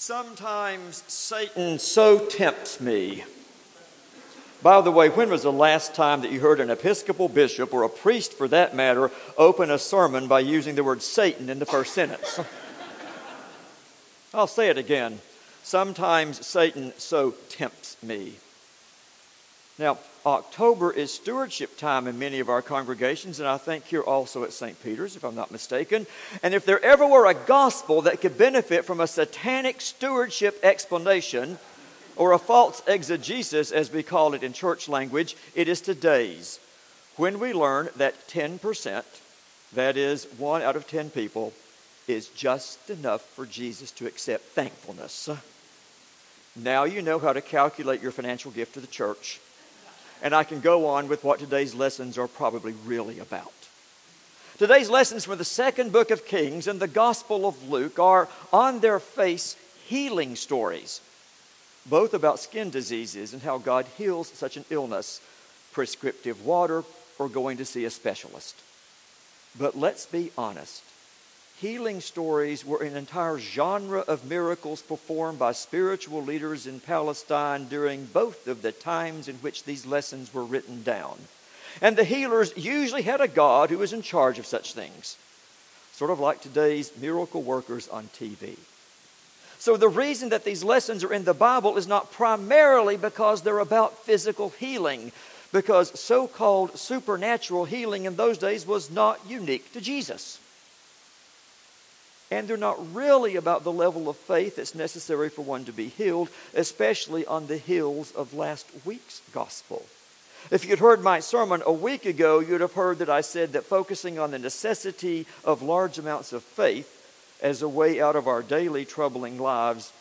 Sometimes Satan so tempts me. By the way, when was the last time that you heard an Episcopal bishop, or a priest for that matter, open a sermon by using the word Satan in the first sentence? I'll say it again. Sometimes Satan so tempts me. Now, October is stewardship time in many of our congregations, and I think here also at St. Peter's, if I'm not mistaken. And if there ever were a gospel that could benefit from a satanic stewardship explanation, or a false exegesis, as we call it in church language, it is today's. When we learn that 10%, that is one out of 10 people, is just enough for Jesus to accept thankfulness. Now you know how to calculate your financial gift to the church and I can go on with what today's lessons are probably really about. Today's lessons from the second book of Kings and the Gospel of Luke are, on their face, healing stories, both about skin diseases and how God heals such an illness, prescriptive water, or going to see a specialist. But let's be honest healing stories were an entire genre of miracles performed by spiritual leaders in Palestine during both of the times in which these lessons were written down. And the healers usually had a God who was in charge of such things, sort of like today's miracle workers on TV. So, the reason that these lessons are in the Bible is not primarily because they're about physical healing, because so called supernatural healing in those days was not unique to Jesus and they're not really about the level of faith that's necessary for one to be healed, especially on the heels of last week's gospel. If you'd heard my sermon a week ago, you'd have heard that I said that focusing on the necessity of large amounts of faith as a way out of our daily troubling lives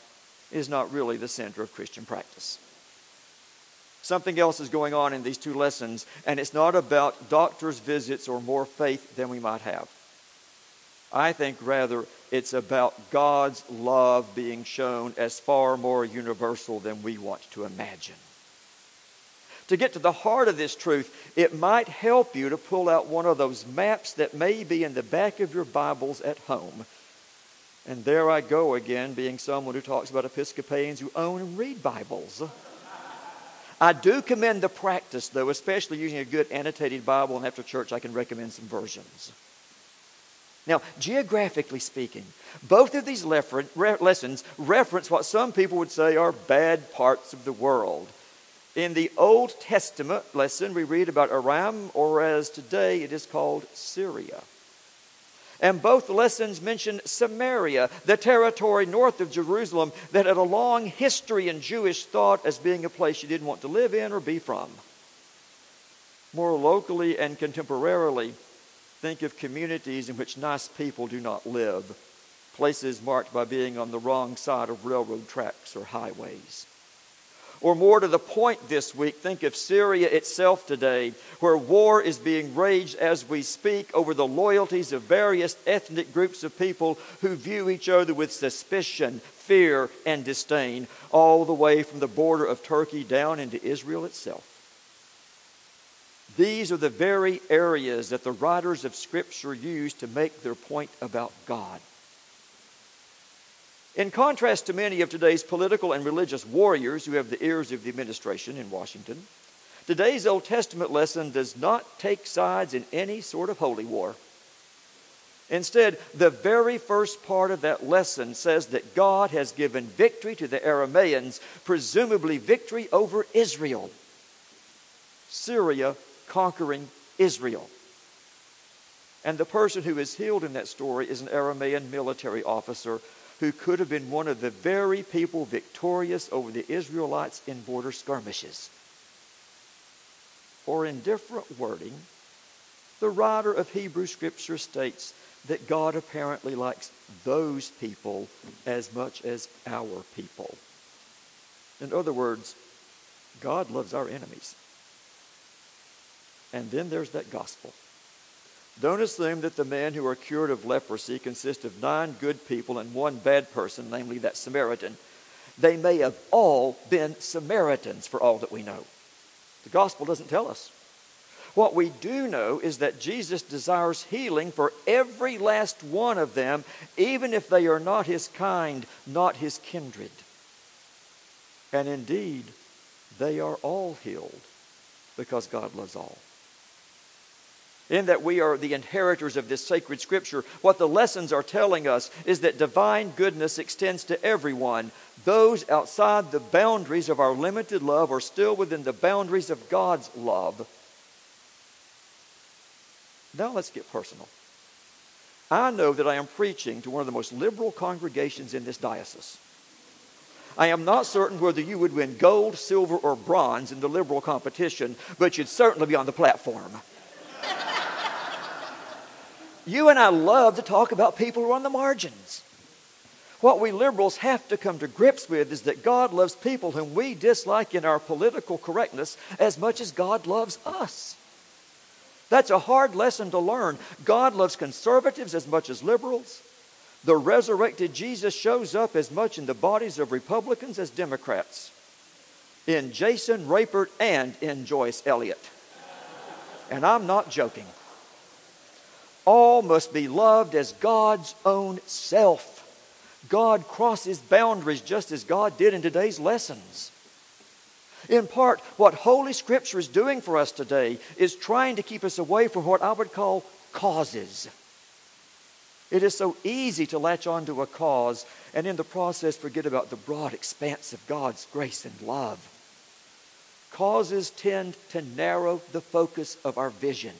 is not really the center of Christian practice. Something else is going on in these two lessons, and it's not about doctor's visits or more faith than we might have. I think rather it's about God's love being shown as far more universal than we want to imagine. To get to the heart of this truth, it might help you to pull out one of those maps that may be in the back of your Bibles at home. And there I go again, being someone who talks about Episcopalians who own and read Bibles. I do commend the practice, though, especially using a good annotated Bible, and after church I can recommend some versions. Now, geographically speaking, both of these lessons reference what some people would say are bad parts of the world. In the Old Testament lesson, we read about Aram, or as today it is called Syria. And both lessons mention Samaria, the territory north of Jerusalem that had a long history in Jewish thought as being a place you didn't want to live in or be from. More locally and contemporarily, Think of communities in which nice people do not live, places marked by being on the wrong side of railroad tracks or highways. Or more to the point this week, think of Syria itself today, where war is being waged as we speak over the loyalties of various ethnic groups of people who view each other with suspicion, fear, and disdain, all the way from the border of Turkey down into Israel itself. These are the very areas that the writers of Scripture use to make their point about God. In contrast to many of today's political and religious warriors who have the ears of the administration in Washington, today's Old Testament lesson does not take sides in any sort of holy war. Instead, the very first part of that lesson says that God has given victory to the Arameans, presumably victory over Israel. Syria conquering Israel. And the person who is healed in that story is an Aramean military officer who could have been one of the very people victorious over the Israelites in border skirmishes. Or in different wording, the writer of Hebrew Scripture states that God apparently likes those people as much as our people. In other words, God loves our enemies. And then there's that gospel. Don't assume that the men who are cured of leprosy consist of nine good people and one bad person, namely that Samaritan. They may have all been Samaritans for all that we know. The gospel doesn't tell us. What we do know is that Jesus desires healing for every last one of them, even if they are not his kind, not his kindred. And indeed, they are all healed because God loves all. In that we are the inheritors of this sacred scripture, what the lessons are telling us is that divine goodness extends to everyone. Those outside the boundaries of our limited love are still within the boundaries of God's love. Now let's get personal. I know that I am preaching to one of the most liberal congregations in this diocese. I am not certain whether you would win gold, silver, or bronze in the liberal competition, but you'd certainly be on the platform. You and I love to talk about people who are on the margins. What we liberals have to come to grips with is that God loves people whom we dislike in our political correctness as much as God loves us. That's a hard lesson to learn. God loves conservatives as much as liberals. The resurrected Jesus shows up as much in the bodies of Republicans as Democrats, in Jason Rapert and in Joyce Elliott. And I'm not joking. All must be loved as God's own self. God crosses boundaries just as God did in today's lessons. In part, what Holy Scripture is doing for us today is trying to keep us away from what I would call causes. It is so easy to latch onto a cause and in the process forget about the broad expanse of God's grace and love. Causes tend to narrow the focus of our vision.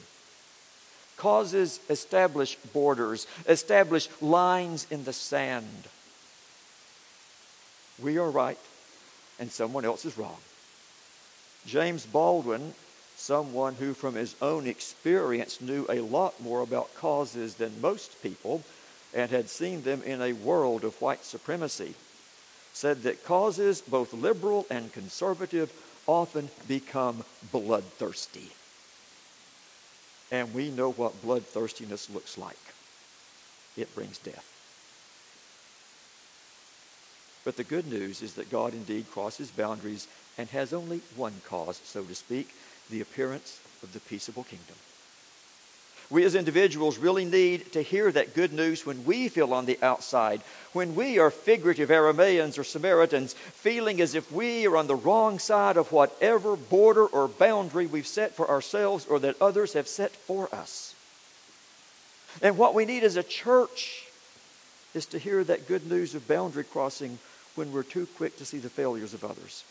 Causes establish borders, establish lines in the sand. We are right and someone else is wrong. James Baldwin, someone who from his own experience knew a lot more about causes than most people and had seen them in a world of white supremacy, said that causes, both liberal and conservative, often become bloodthirsty. And we know what bloodthirstiness looks like it brings death. But the good news is that God indeed crosses boundaries and has only one cause, so to speak the appearance of the peaceable kingdom. We as individuals really need to hear that good news when we feel on the outside, when we are figurative Aramaeans or Samaritans, feeling as if we are on the wrong side of whatever border or boundary we've set for ourselves or that others have set for us. And what we need as a church is to hear that good news of boundary crossing when we're too quick to see the failures of others.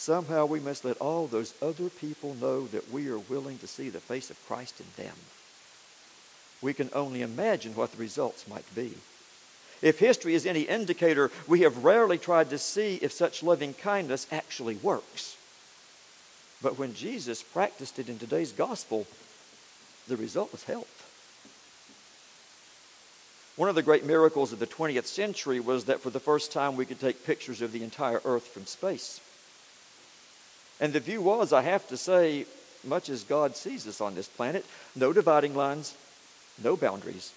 Somehow we must let all those other people know that we are willing to see the face of Christ in them. We can only imagine what the results might be. If history is any indicator, we have rarely tried to see if such loving kindness actually works. But when Jesus practiced it in today's gospel, the result was health. One of the great miracles of the 20th century was that for the first time we could take pictures of the entire earth from space. And the view was, I have to say, much as God sees us on this planet, no dividing lines, no boundaries,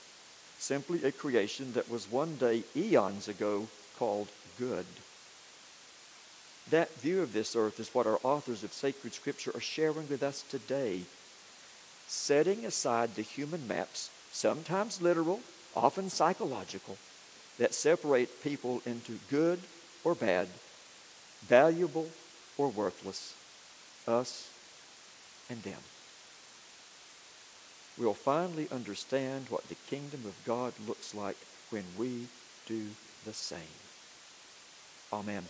simply a creation that was one day, eons ago, called good. That view of this earth is what our authors of sacred scripture are sharing with us today, setting aside the human maps, sometimes literal, often psychological, that separate people into good or bad, valuable or worthless, us and them. We'll finally understand what the kingdom of God looks like when we do the same. Amen.